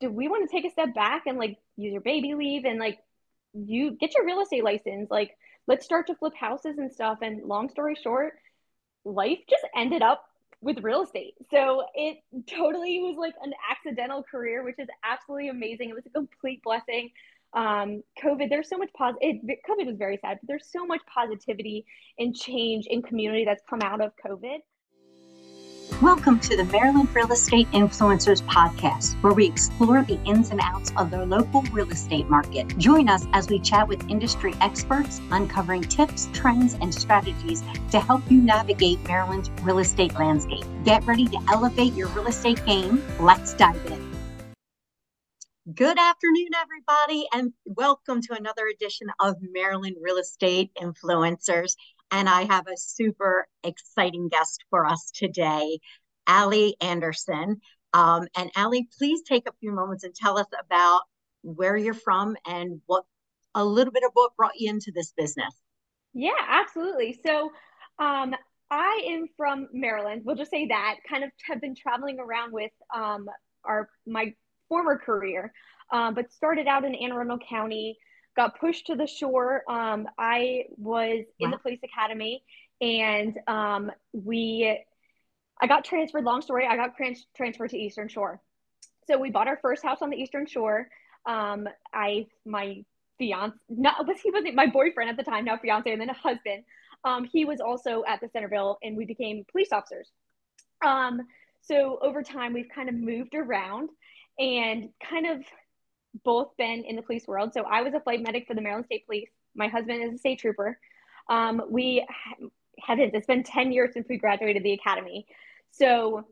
do we want to take a step back and like use your baby leave and like you get your real estate license? Like, let's start to flip houses and stuff. And long story short, life just ended up with real estate. So it totally was like an accidental career, which is absolutely amazing. It was a complete blessing. Um, COVID, there's so much positive. COVID was very sad, but there's so much positivity and change in community that's come out of COVID. Welcome to the Maryland Real Estate Influencers Podcast, where we explore the ins and outs of the local real estate market. Join us as we chat with industry experts, uncovering tips, trends, and strategies to help you navigate Maryland's real estate landscape. Get ready to elevate your real estate game. Let's dive in. Good afternoon, everybody, and welcome to another edition of Maryland Real Estate Influencers. And I have a super exciting guest for us today, Ali Anderson. Um, and Ali, please take a few moments and tell us about where you're from and what a little bit of what brought you into this business. Yeah, absolutely. So, um, I am from Maryland. We'll just say that. Kind of have been traveling around with um, our my former career, um, but started out in Anne Arundel County got pushed to the shore. Um, I was wow. in the police academy, and um, we, I got transferred. Long story, I got trans- transferred to Eastern Shore. So we bought our first house on the Eastern Shore. Um, I, my fiance, not was he wasn't my boyfriend at the time, now fiance, and then a husband. Um, he was also at the Centreville, and we became police officers. Um, so over time, we've kind of moved around and kind of both been in the police world. So I was a flight medic for the Maryland State Police. My husband is a state trooper. Um, we haven't, it's been 10 years since we graduated the academy. So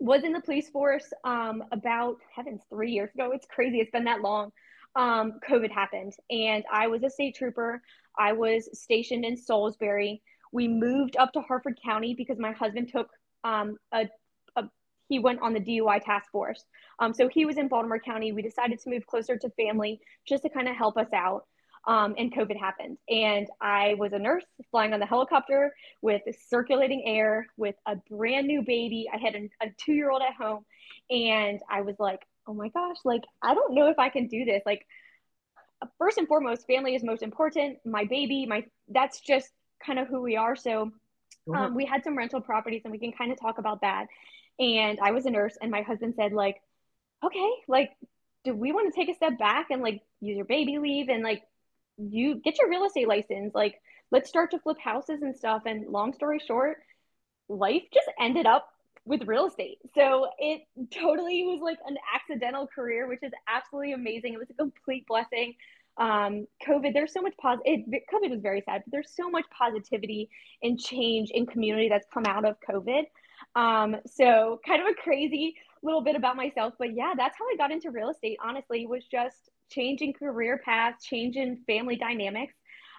was in the police force um, about heavens three years ago. It's crazy. It's been that long. Um, COVID happened, and I was a state trooper. I was stationed in Salisbury. We moved up to Harford County because my husband took um, a he went on the DUI task force. Um, so he was in Baltimore County. We decided to move closer to family just to kind of help us out. Um, and COVID happened. And I was a nurse flying on the helicopter with circulating air with a brand new baby. I had a, a two year old at home. And I was like, oh my gosh, like, I don't know if I can do this. Like, first and foremost, family is most important. My baby, my that's just kind of who we are. So um, we had some rental properties and we can kind of talk about that and I was a nurse and my husband said like okay like do we want to take a step back and like use your baby leave and like you get your real estate license like let's start to flip houses and stuff and long story short life just ended up with real estate so it totally was like an accidental career which is absolutely amazing it was a complete blessing um, COVID, there's so much positive. COVID was very sad, but there's so much positivity and change in community that's come out of COVID. Um, so kind of a crazy little bit about myself, but yeah, that's how I got into real estate. Honestly, was just changing career paths, changing family dynamics.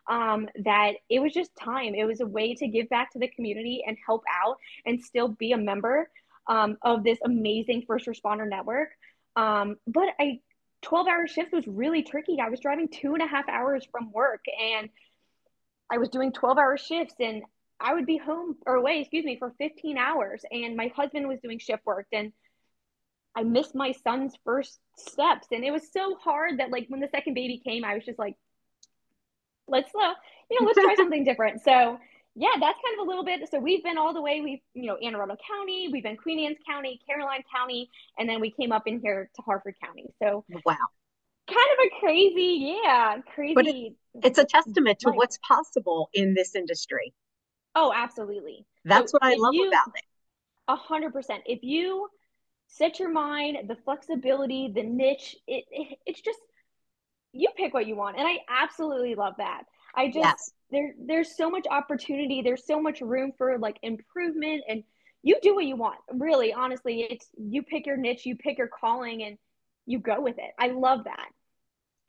Um, that it was just time. It was a way to give back to the community and help out and still be a member um, of this amazing first responder network. Um, but I 12 hour shift was really tricky. I was driving two and a half hours from work and I was doing 12 hour shifts and I would be home or away, excuse me, for 15 hours. And my husband was doing shift work and I missed my son's first steps. And it was so hard that like when the second baby came, I was just like, let's uh, you know, let's try something different. So yeah, that's kind of a little bit. So we've been all the way. We've, you know, Anne Arundel County, we've been Queen Anne's County, Caroline County, and then we came up in here to Harford County. So wow, kind of a crazy, yeah, crazy. But it, it's a testament to life. what's possible in this industry. Oh, absolutely. That's so what I love you, about it. A hundred percent. If you set your mind, the flexibility, the niche, it, it, it's just you pick what you want, and I absolutely love that. I just yes. there there's so much opportunity. There's so much room for like improvement, and you do what you want. Really, honestly, it's you pick your niche, you pick your calling, and you go with it. I love that.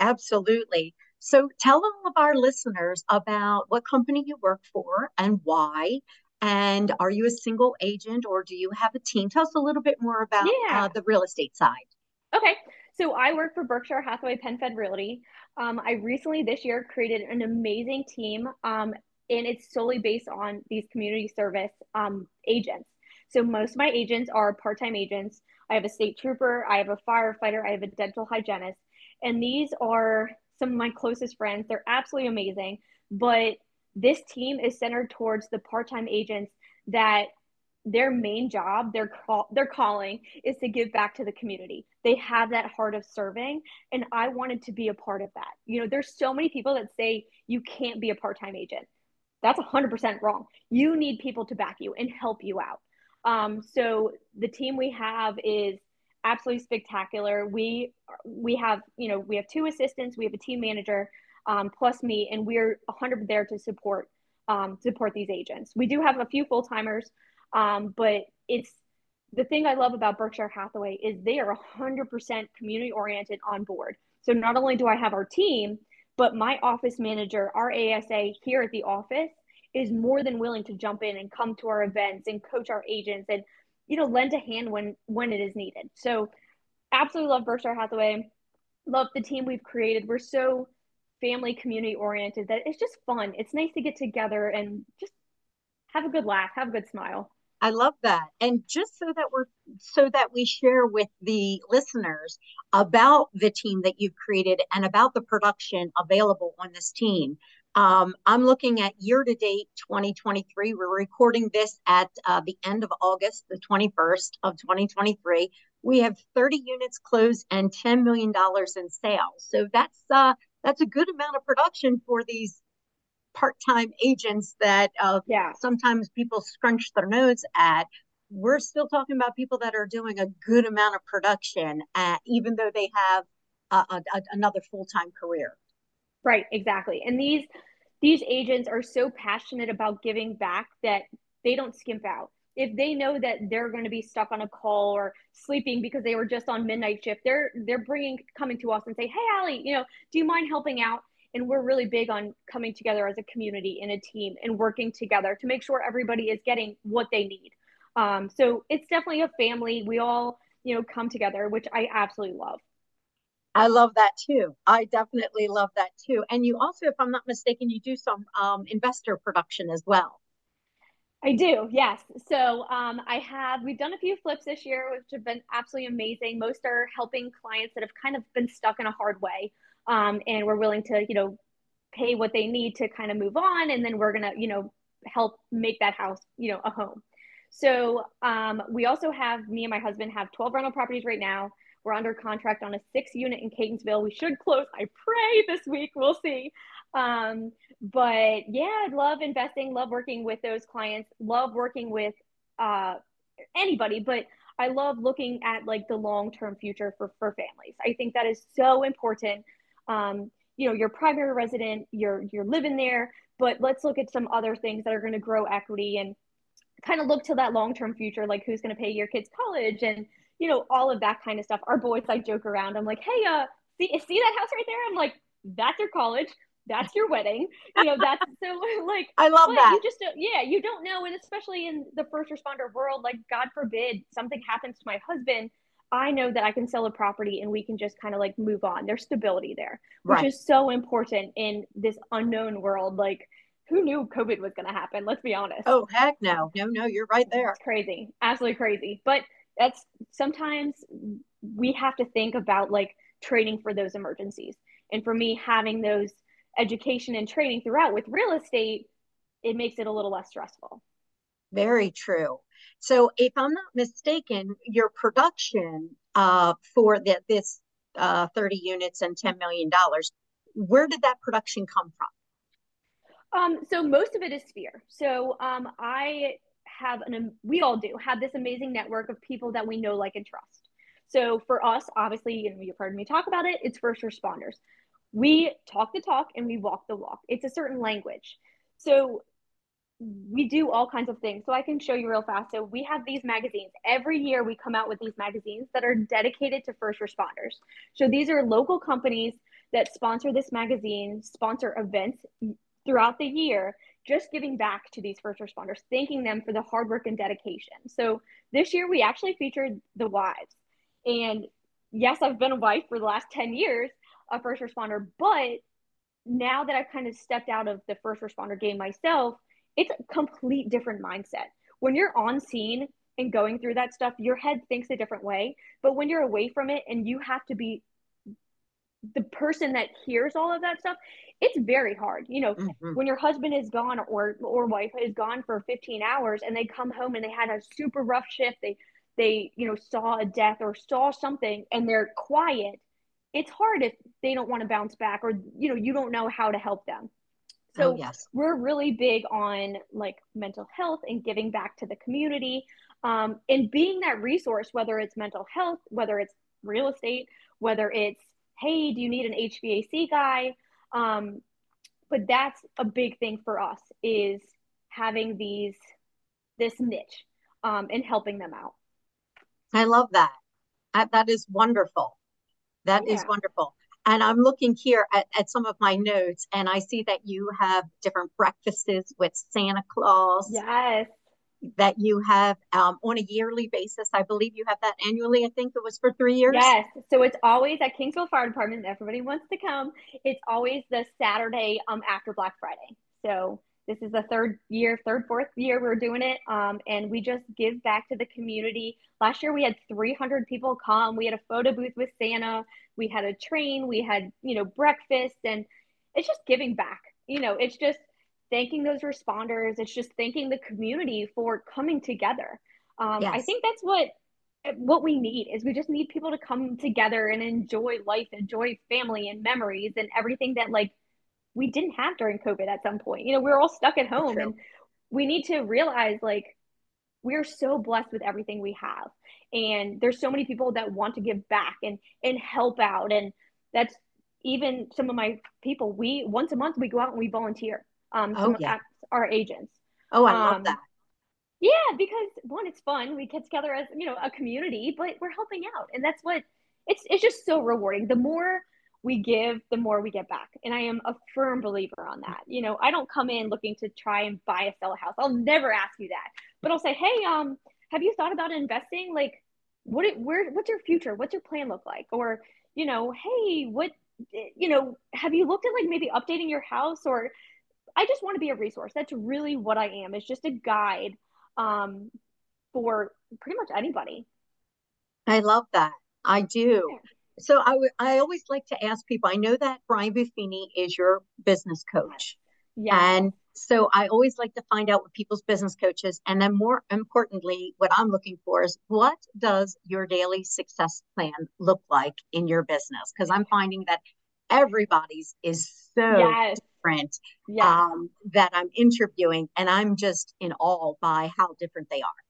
Absolutely. So tell all of our listeners about what company you work for and why. And are you a single agent or do you have a team? Tell us a little bit more about yeah. uh, the real estate side. Okay. So I work for Berkshire Hathaway PenFed Realty. Um, I recently this year created an amazing team, um, and it's solely based on these community service um, agents. So most of my agents are part-time agents. I have a state trooper, I have a firefighter, I have a dental hygienist. And these are some of my closest friends. They're absolutely amazing. But this team is centered towards the part-time agents that their main job, their call, their calling is to give back to the community. They have that heart of serving, and I wanted to be a part of that. You know, there's so many people that say you can't be a part-time agent. That's 100% wrong. You need people to back you and help you out. Um, so the team we have is absolutely spectacular. We we have you know we have two assistants, we have a team manager, um, plus me, and we're 100 there to support um, support these agents. We do have a few full timers, um, but it's the thing I love about Berkshire Hathaway is they are 100% community oriented on board. So not only do I have our team, but my office manager, our ASA here at the office, is more than willing to jump in and come to our events and coach our agents and you know lend a hand when when it is needed. So absolutely love Berkshire Hathaway. Love the team we've created. We're so family community oriented that it's just fun. It's nice to get together and just have a good laugh, have a good smile. I love that. And just so that we're so that we share with the listeners about the team that you've created and about the production available on this team. Um, I'm looking at year to date 2023. We're recording this at uh, the end of August, the 21st of 2023. We have 30 units closed and $10 million in sales. So that's uh, that's a good amount of production for these part-time agents that uh, yeah. sometimes people scrunch their nose at we're still talking about people that are doing a good amount of production at, even though they have a, a, another full-time career right exactly. And these these agents are so passionate about giving back that they don't skimp out. If they know that they're going to be stuck on a call or sleeping because they were just on midnight shift they're they're bringing coming to us and say hey Allie you know do you mind helping out? And we're really big on coming together as a community in a team and working together to make sure everybody is getting what they need. Um, so it's definitely a family. We all you know come together which i absolutely love i love that too. I definitely love that too. And you also if i'm not mistaken you do some um, investor production as well. I do, yes. So um, I have, we've done a few flips this year, which have been absolutely amazing. Most are helping clients that have kind of been stuck in a hard way um, and we're willing to you know pay what they need to kind of move on and then we're gonna you know help make that house you know a home. So um, we also have me and my husband have 12 rental properties right now we're under contract on a six unit in Catonsville. We should close, I pray, this week. We'll see. Um, but yeah, I love investing, love working with those clients, love working with uh, anybody, but I love looking at like the long term future for, for families. I think that is so important um, you know, you're primary resident, you're you're living there, but let's look at some other things that are going to grow equity and kind of look to that long-term future, like who's going to pay your kids college and you know all of that kind of stuff. Our boys like joke around. I'm like, hey, uh, see see that house right there? I'm like, that's your college. That's your wedding. You know, that's so like I love that. You just don't, yeah, you don't know, and especially in the first responder world, like God forbid something happens to my husband I know that I can sell a property and we can just kind of like move on. There's stability there, which right. is so important in this unknown world. Like, who knew COVID was going to happen? Let's be honest. Oh, heck no. No, no, you're right there. It's crazy. Absolutely crazy. But that's sometimes we have to think about like training for those emergencies. And for me, having those education and training throughout with real estate, it makes it a little less stressful. Very true. So, if I'm not mistaken, your production uh, for the, this uh, 30 units and $10 million, where did that production come from? Um, so, most of it is Sphere. So, um, I have an, we all do have this amazing network of people that we know, like, and trust. So, for us, obviously, you you've heard me talk about it, it's first responders. We talk the talk and we walk the walk. It's a certain language. So we do all kinds of things. So I can show you real fast. So we have these magazines. Every year we come out with these magazines that are dedicated to first responders. So these are local companies that sponsor this magazine, sponsor events throughout the year, just giving back to these first responders, thanking them for the hard work and dedication. So this year we actually featured the wives. And yes, I've been a wife for the last 10 years, a first responder, but now that I've kind of stepped out of the first responder game myself, it's a complete different mindset. When you're on scene, and going through that stuff, your head thinks a different way. But when you're away from it and you have to be the person that hears all of that stuff, it's very hard. You know, mm-hmm. when your husband is gone or or wife is gone for 15 hours and they come home and they had a super rough shift, they they, you know, saw a death or saw something and they're quiet, it's hard if they don't want to bounce back or you know, you don't know how to help them. So oh, yes. we're really big on like mental health and giving back to the community um, and being that resource, whether it's mental health, whether it's real estate, whether it's, hey, do you need an HVAC guy? Um, but that's a big thing for us is having these, this niche um, and helping them out. I love that. that, that is wonderful. That yeah. is wonderful. And I'm looking here at, at some of my notes, and I see that you have different breakfasts with Santa Claus. Yes. That you have um, on a yearly basis. I believe you have that annually. I think it was for three years. Yes. So it's always at Kingsville Fire Department. Everybody wants to come. It's always the Saturday um, after Black Friday. So this is the third year, third, fourth year we're doing it. Um, and we just give back to the community. Last year we had 300 people come. We had a photo booth with Santa. We had a train. We had, you know, breakfast. And it's just giving back. You know, it's just thanking those responders. It's just thanking the community for coming together. Um, yes. I think that's what what we need is we just need people to come together and enjoy life, enjoy family and memories and everything that like we didn't have during COVID at some point. You know, we were all stuck at home and we need to realize like we're so blessed with everything we have. And there's so many people that want to give back and and help out. And that's even some of my people, we once a month we go out and we volunteer. Um oh, yeah. our agents. Oh, I um, love that. Yeah, because one, it's fun. We get together as you know a community, but we're helping out, and that's what it's. It's just so rewarding. The more we give, the more we get back. And I am a firm believer on that. You know, I don't come in looking to try and buy a sell a house. I'll never ask you that. But I'll say, hey, um, have you thought about investing? Like, what it, where what's your future? What's your plan look like? Or, you know, hey, what you know, have you looked at like maybe updating your house or I just want to be a resource. That's really what I am. It's just a guide um, for pretty much anybody. I love that. I do. Yeah so I, w- I always like to ask people i know that brian buffini is your business coach yeah. and so i always like to find out what people's business coaches and then more importantly what i'm looking for is what does your daily success plan look like in your business because i'm finding that everybody's is so yes. Different yes. Um, that i'm interviewing and i'm just in awe by how different they are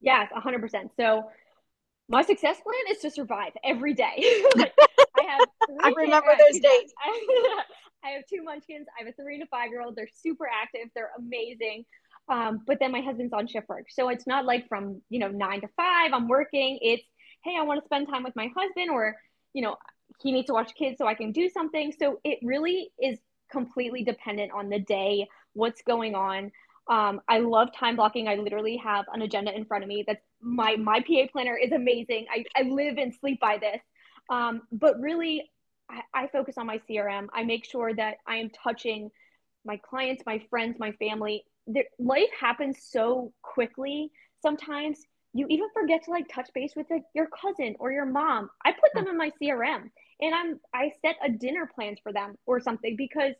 yes 100% so my success plan is to survive every day. I have. I remember those days. I have two munchkins. I have a three and a five year old. They're super active. They're amazing. Um, but then my husband's on shift work, so it's not like from you know nine to five. I'm working. It's hey, I want to spend time with my husband, or you know, he needs to watch kids so I can do something. So it really is completely dependent on the day, what's going on. Um, I love time blocking. I literally have an agenda in front of me. That's my my PA planner is amazing. I, I live and sleep by this. Um, but really, I, I focus on my CRM. I make sure that I am touching my clients, my friends, my family. Their, life happens so quickly. Sometimes you even forget to like touch base with like, your cousin or your mom. I put them in my CRM and I'm I set a dinner plans for them or something because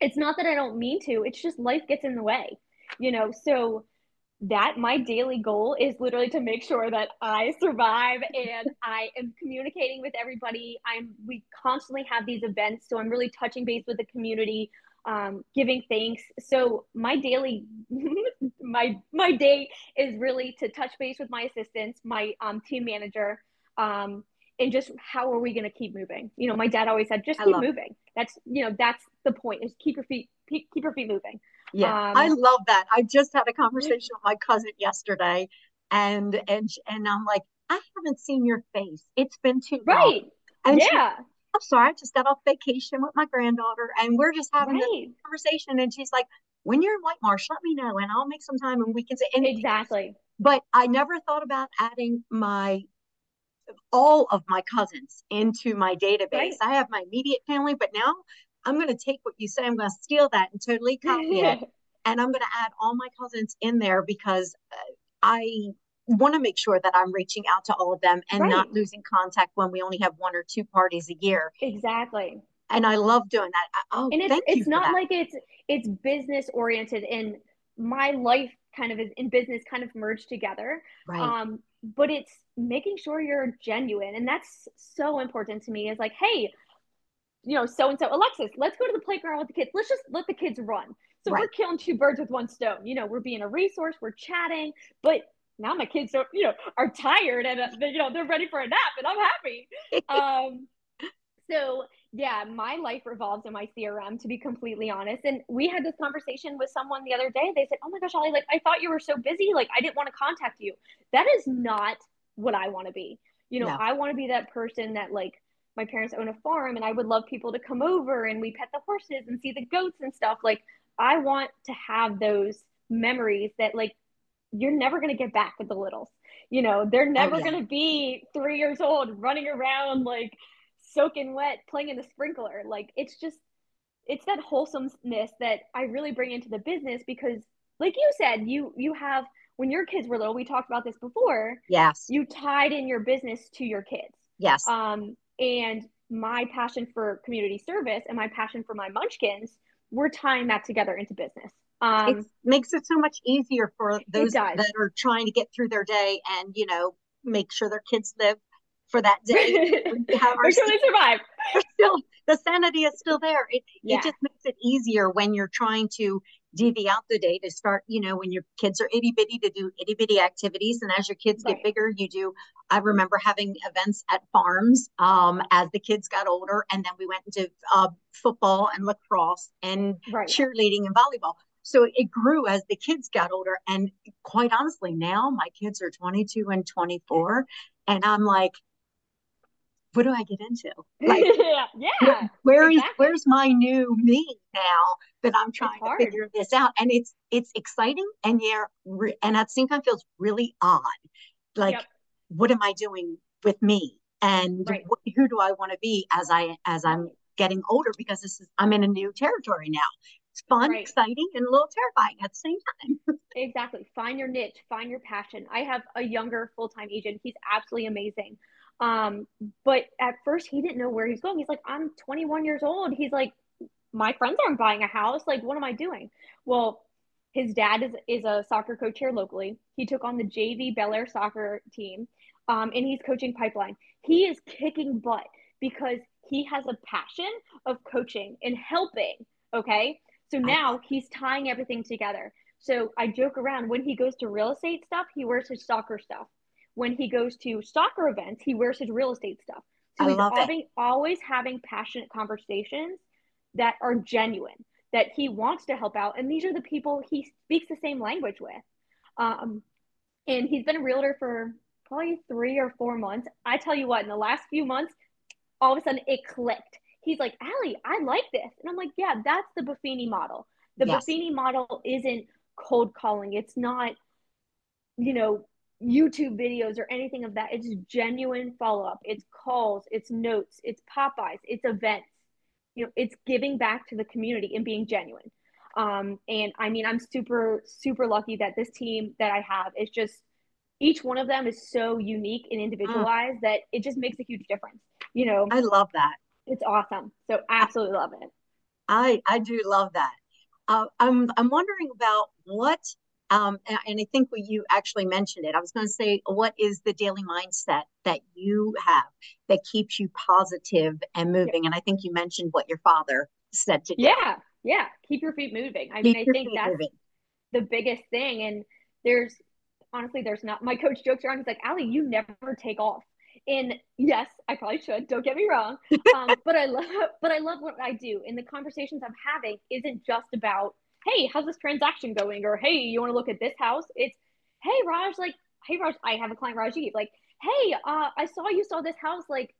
it's not that I don't mean to, it's just life gets in the way, you know. So that my daily goal is literally to make sure that I survive and I am communicating with everybody. I'm we constantly have these events, so I'm really touching base with the community, um, giving thanks. So my daily my my day is really to touch base with my assistants, my um, team manager, um, and just how are we going to keep moving? You know my dad always said just keep moving. It. that's you know that's the point is keep your feet keep your feet moving. Yeah um, i love that. I just had a conversation with my cousin yesterday and and and i'm like i haven't seen your face. It's been too right. Long. and yeah. She, i'm sorry i just got off vacation with my granddaughter and we're just having right. this conversation and she's like when you're in white marsh let me know and i'll make some time and we can say exactly. But i never thought about adding my all of my cousins into my database. Right. I have my immediate family, but now I'm going to take what you say, I'm going to steal that and totally copy it. And I'm going to add all my cousins in there because uh, I want to make sure that I'm reaching out to all of them and right. not losing contact when we only have one or two parties a year. Exactly. And I love doing that. Oh, and it's it's not like it's it's business oriented and my life kind of is in business kind of merged together. Right. Um, but it's making sure you're genuine. And that's so important to me is like, hey, you know, so and so, Alexis, let's go to the playground with the kids. Let's just let the kids run. So right. we're killing two birds with one stone. You know, we're being a resource, we're chatting, but now my kids don't, you know, are tired and uh, they, you know they're ready for a nap, and I'm happy. um, so yeah, my life revolves in my CRM to be completely honest. And we had this conversation with someone the other day. They said, "Oh my gosh, Holly, like I thought you were so busy, like I didn't want to contact you." That is not what I want to be. You know, no. I want to be that person that like my parents own a farm and I would love people to come over and we pet the horses and see the goats and stuff. Like I want to have those memories that like you're never going to get back with the littles. You know, they're oh, never oh, yeah. going to be 3 years old running around like soaking wet playing in the sprinkler. Like it's just it's that wholesomeness that i really bring into the business because like you said you you have when your kids were little we talked about this before yes. you tied in your business to your kids. Yes. Um and my passion for community service and my passion for my munchkins we're tying that together into business. Um, it makes it so much easier for those that are trying to get through their day and you know make sure their kids live for that day. We have our still, survive. Still, the sanity is still there. It, yeah. it just makes it easier when you're trying to divvy out the day to start, you know, when your kids are itty bitty to do itty bitty activities. And as your kids right. get bigger, you do. I remember having events at farms um, as the kids got older. And then we went into uh, football and lacrosse and right. cheerleading and volleyball. So it grew as the kids got older. And quite honestly, now my kids are 22 and 24. And I'm like, what do I get into? Like, yeah, yeah. Where, exactly. is, where's my new me now that I'm trying to figure this out? And it's it's exciting and yeah, re- and at the same time feels really odd. Like, yep. what am I doing with me? And right. wh- who do I want to be as I as I'm getting older? Because this is I'm in a new territory now. It's fun, right. exciting, and a little terrifying at the same time. exactly. Find your niche, find your passion. I have a younger full time agent. He's absolutely amazing. Um, but at first he didn't know where he's going. He's like, I'm 21 years old. He's like, my friends aren't buying a house. Like, what am I doing? Well, his dad is, is a soccer coach here locally. He took on the JV Bel Air soccer team, um, and he's coaching Pipeline. He is kicking butt because he has a passion of coaching and helping. Okay. So now he's tying everything together. So I joke around when he goes to real estate stuff, he wears his soccer stuff when he goes to soccer events, he wears his real estate stuff. So I he's having, always having passionate conversations that are genuine, that he wants to help out. And these are the people he speaks the same language with. Um, and he's been a realtor for probably three or four months. I tell you what, in the last few months, all of a sudden it clicked. He's like, Allie, I like this. And I'm like, yeah, that's the Buffini model. The yes. Buffini model isn't cold calling. It's not, you know, YouTube videos or anything of that. It's genuine follow up. It's calls, it's notes, it's pop-bys, it's events. You know, it's giving back to the community and being genuine. Um, and I mean, I'm super, super lucky that this team that I have is just each one of them is so unique and individualized mm. that it just makes a huge difference. You know, I love that. It's awesome. So absolutely love it. I I do love that. Uh, I'm I'm wondering about what um, and, I think what you actually mentioned it. I was going to say, what is the daily mindset that you have that keeps you positive and moving? And I think you mentioned what your father said to you. Yeah, yeah. Keep your feet moving. I keep mean, I think that's moving. the biggest thing. And there's honestly, there's not. My coach jokes around. He's like, "Allie, you never take off." And yes, I probably should. Don't get me wrong. Um, but I love, but I love what I do. And the conversations I'm having isn't just about hey, how's this transaction going? Or hey, you want to look at this house? It's hey, Raj, like, hey, Raj, I have a client, Rajiv. Like, hey, uh, I saw you saw this house. Like,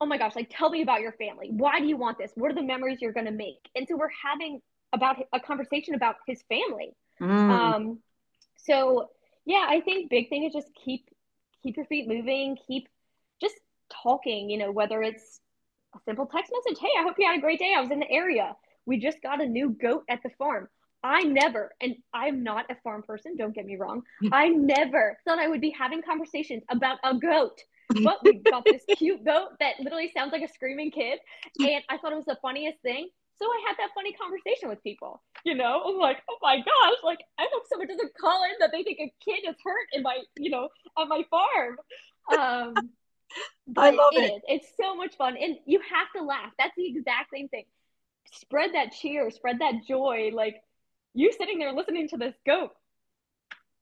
oh my gosh, like, tell me about your family. Why do you want this? What are the memories you're going to make? And so we're having about a conversation about his family. Mm. Um, so yeah, I think big thing is just keep keep your feet moving, keep just talking. You know, whether it's a simple text message, hey, I hope you had a great day. I was in the area. We just got a new goat at the farm. I never, and I'm not a farm person, don't get me wrong. I never thought I would be having conversations about a goat. But we got this cute goat that literally sounds like a screaming kid. And I thought it was the funniest thing. So I had that funny conversation with people. You know, I'm like, oh my gosh, like I hope someone doesn't call in that they think a kid is hurt in my, you know, on my farm. Um, I love it. it is. It's so much fun, and you have to laugh. That's the exact same thing. Spread that cheer, spread that joy. Like you sitting there listening to this goat,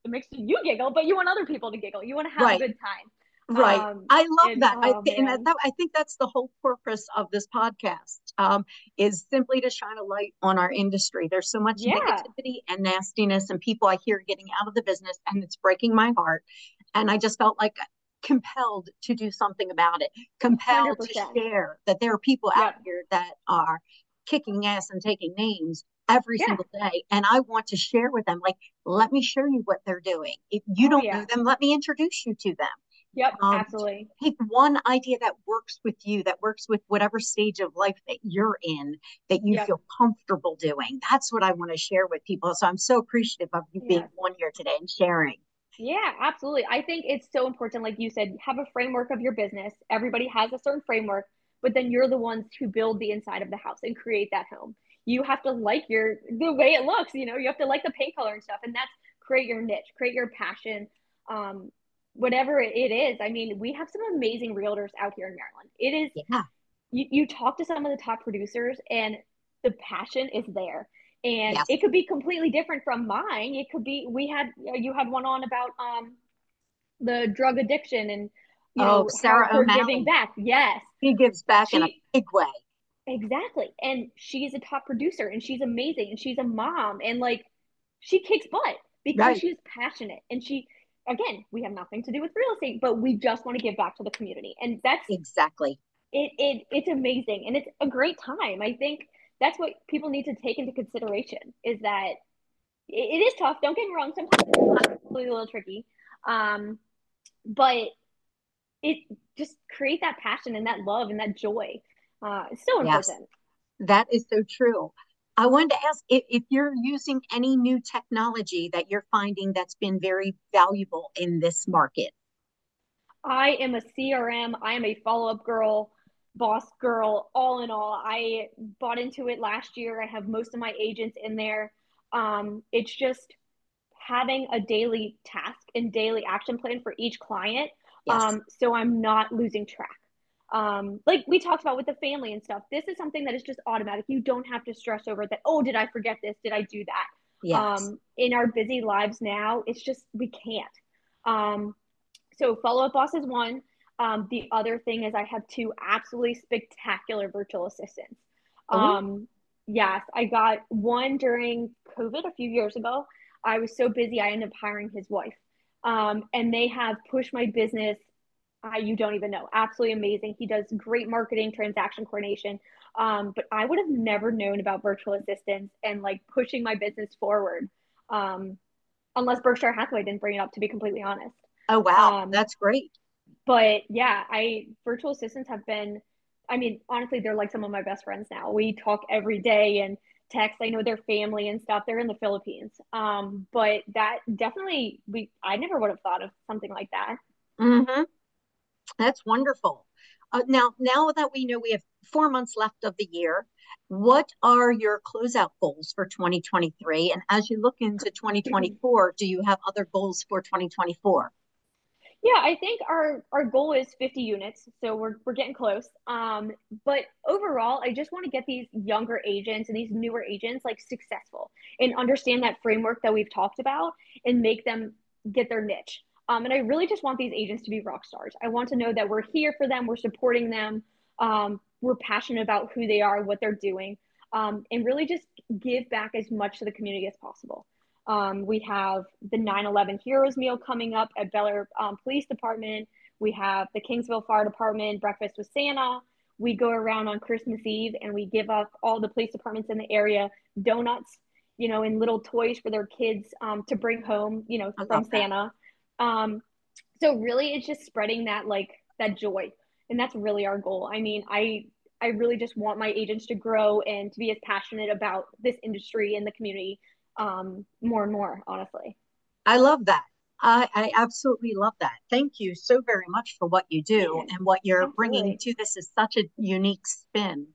it makes you giggle, but you want other people to giggle. You want to have right. a good time. Right. Um, I love and, that. Oh, I th- and that, I think that's the whole purpose of this podcast um, is simply to shine a light on our industry. There's so much yeah. negativity and nastiness and people I hear getting out of the business and it's breaking my heart. And I just felt like compelled to do something about it, compelled 100%. to share that there are people yeah. out here that are kicking ass and taking names every yeah. single day. And I want to share with them, like, let me show you what they're doing. If you oh, don't yeah. know them, let me introduce you to them. Yep, um, absolutely. Pick one idea that works with you, that works with whatever stage of life that you're in, that you yep. feel comfortable doing. That's what I want to share with people. So I'm so appreciative of you yes. being on here today and sharing. Yeah, absolutely. I think it's so important, like you said, have a framework of your business. Everybody has a certain framework, but then you're the ones who build the inside of the house and create that home. You have to like your the way it looks, you know, you have to like the paint color and stuff. And that's create your niche, create your passion. Um, whatever it is. I mean, we have some amazing realtors out here in Maryland. It is yeah. you, you talk to some of the top producers and the passion is there and yes. it could be completely different from mine it could be we had you had one on about um the drug addiction and you oh, know Sarah her giving back yes he gives back she, in a big way exactly and she's a top producer and she's amazing and she's a mom and like she kicks butt because right. she's passionate and she again we have nothing to do with real estate but we just want to give back to the community and that's exactly it, it it's amazing and it's a great time i think that's what people need to take into consideration is that it, it is tough. Don't get me wrong. Sometimes it's a little tricky. Um, but it just create that passion and that love and that joy. Uh, it's so important. Yes, that is so true. I wanted to ask if, if you're using any new technology that you're finding that's been very valuable in this market. I am a CRM. I am a follow up girl boss girl all in all i bought into it last year i have most of my agents in there um, it's just having a daily task and daily action plan for each client yes. um, so i'm not losing track um, like we talked about with the family and stuff this is something that is just automatic you don't have to stress over that oh did i forget this did i do that yes. um, in our busy lives now it's just we can't um, so follow up boss is one um, the other thing is I have two absolutely spectacular virtual assistants. Oh. Um, yes, I got one during COVID a few years ago. I was so busy, I ended up hiring his wife. Um, and they have pushed my business. I, you don't even know. Absolutely amazing. He does great marketing, transaction coordination. Um, but I would have never known about virtual assistants and like pushing my business forward um, unless Berkshire Hathaway didn't bring it up, to be completely honest. Oh, wow. Um, That's great but yeah, I virtual assistants have been I mean, honestly, they're like some of my best friends now. We talk every day and text. I know their family and stuff. They're in the Philippines. Um, but that definitely we I never would have thought of something like that. Mm-hmm. That's wonderful. Uh, now, now that we know we have four months left of the year, what are your closeout goals for 2023? And as you look into 2024, do you have other goals for 2024? Yeah, I think our our goal is 50 units, so we're we're getting close. Um, but overall, I just want to get these younger agents and these newer agents like successful and understand that framework that we've talked about and make them get their niche. Um, and I really just want these agents to be rock stars. I want to know that we're here for them, we're supporting them, um, we're passionate about who they are, what they're doing, um, and really just give back as much to the community as possible. Um, we have the 9 11 Heroes Meal coming up at Bel Air um, Police Department. We have the Kingsville Fire Department Breakfast with Santa. We go around on Christmas Eve and we give up all the police departments in the area donuts, you know, and little toys for their kids um, to bring home, you know, from Santa. Um, so really, it's just spreading that like that joy, and that's really our goal. I mean, I I really just want my agents to grow and to be as passionate about this industry and the community um, more and more, honestly. I love that. I, I, absolutely love that. Thank you so very much for what you do yeah, and what you're absolutely. bringing to this is such a unique spin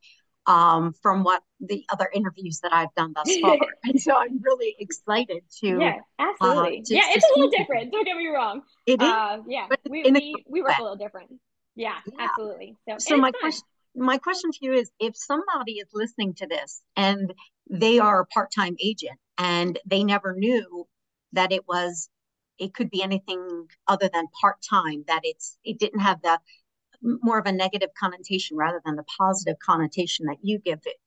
um, from what the other interviews that I've done thus far. and so I'm really excited to. Yeah, absolutely. Uh, to, yeah, it's a little different. Don't get me wrong. It is. Uh, yeah, we, we, we work a little different. Yeah, yeah. absolutely. So, so my question my question to you is if somebody is listening to this and they are a part-time agent and they never knew that it was it could be anything other than part-time that it's it didn't have the more of a negative connotation rather than the positive connotation that you give it.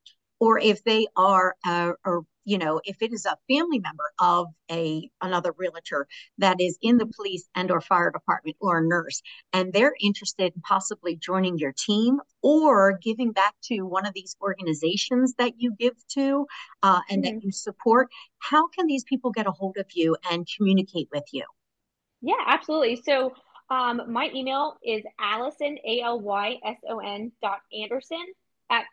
Or if they are uh, or you know if it is a family member of a another realtor that is in the police and or fire department or a nurse and they're interested in possibly joining your team or giving back to one of these organizations that you give to uh, and mm-hmm. that you support how can these people get a hold of you and communicate with you? Yeah absolutely. So um, my email is Alyson, A L Y S O N dot Anderson at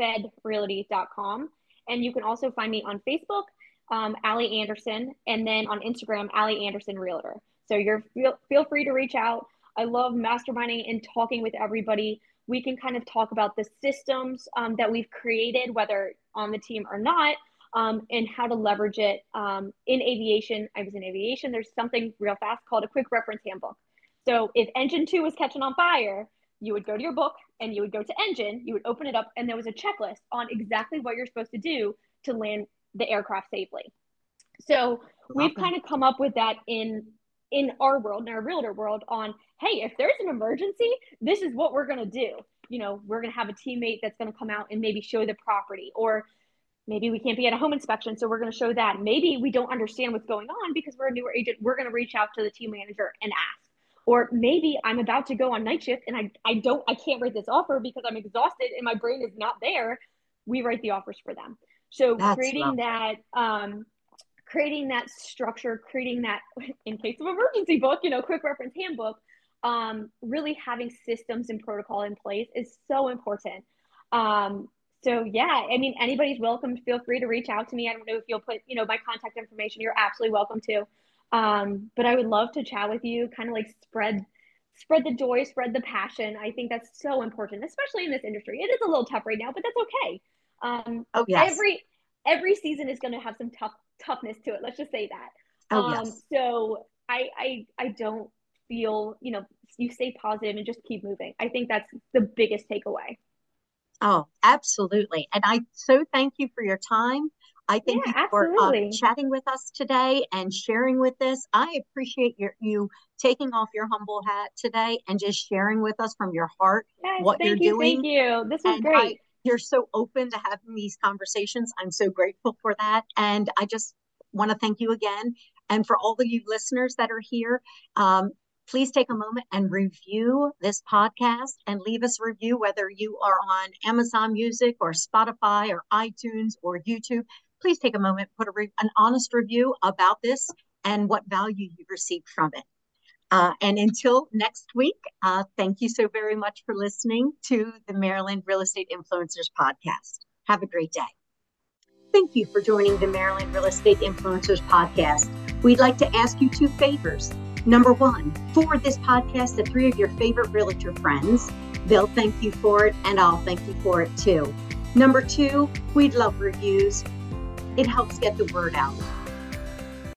penfedrealty.com. And you can also find me on Facebook, um, Allie Anderson, and then on Instagram, Allie Anderson Realtor. So you're feel, feel free to reach out. I love masterminding and talking with everybody. We can kind of talk about the systems um, that we've created, whether on the team or not, um, and how to leverage it um, in aviation. I was in aviation. There's something real fast called a quick reference handbook. So if engine two was catching on fire, you would go to your book and you would go to engine, you would open it up, and there was a checklist on exactly what you're supposed to do to land the aircraft safely. So we've kind of come up with that in in our world, in our realtor world, on hey, if there's an emergency, this is what we're gonna do. You know, we're gonna have a teammate that's gonna come out and maybe show the property, or maybe we can't be at a home inspection, so we're gonna show that. Maybe we don't understand what's going on because we're a newer agent. We're gonna reach out to the team manager and ask or maybe i'm about to go on night shift and i, I don't i can't write this offer because i'm exhausted and my brain is not there we write the offers for them. So That's creating that um, creating that structure creating that in case of emergency book you know quick reference handbook um, really having systems and protocol in place is so important. Um, so yeah i mean anybody's welcome. Feel free to reach out to me. I don't know if you'll put you know my contact information. You're absolutely welcome to um, but I would love to chat with you, kind of like spread spread the joy, spread the passion. I think that's so important, especially in this industry. It is a little tough right now, but that's okay. Um, oh yes. Every every season is going to have some tough toughness to it. Let's just say that. Oh um, yes. So I I I don't feel you know you stay positive and just keep moving. I think that's the biggest takeaway. Oh, absolutely. And I so thank you for your time. I thank yeah, you for uh, chatting with us today and sharing with us. I appreciate your, you taking off your humble hat today and just sharing with us from your heart yes, what you're you, doing. Thank you. This was and great. I, you're so open to having these conversations. I'm so grateful for that. And I just want to thank you again. And for all of you listeners that are here, um, please take a moment and review this podcast and leave us a review, whether you are on Amazon Music or Spotify or iTunes or YouTube please take a moment, put a re- an honest review about this and what value you received from it. Uh, and until next week, uh, thank you so very much for listening to the Maryland Real Estate Influencers podcast. Have a great day. Thank you for joining the Maryland Real Estate Influencers podcast. We'd like to ask you two favors. Number one, forward this podcast to three of your favorite realtor friends. They'll thank you for it, and I'll thank you for it too. Number two, we'd love reviews it helps get the word out.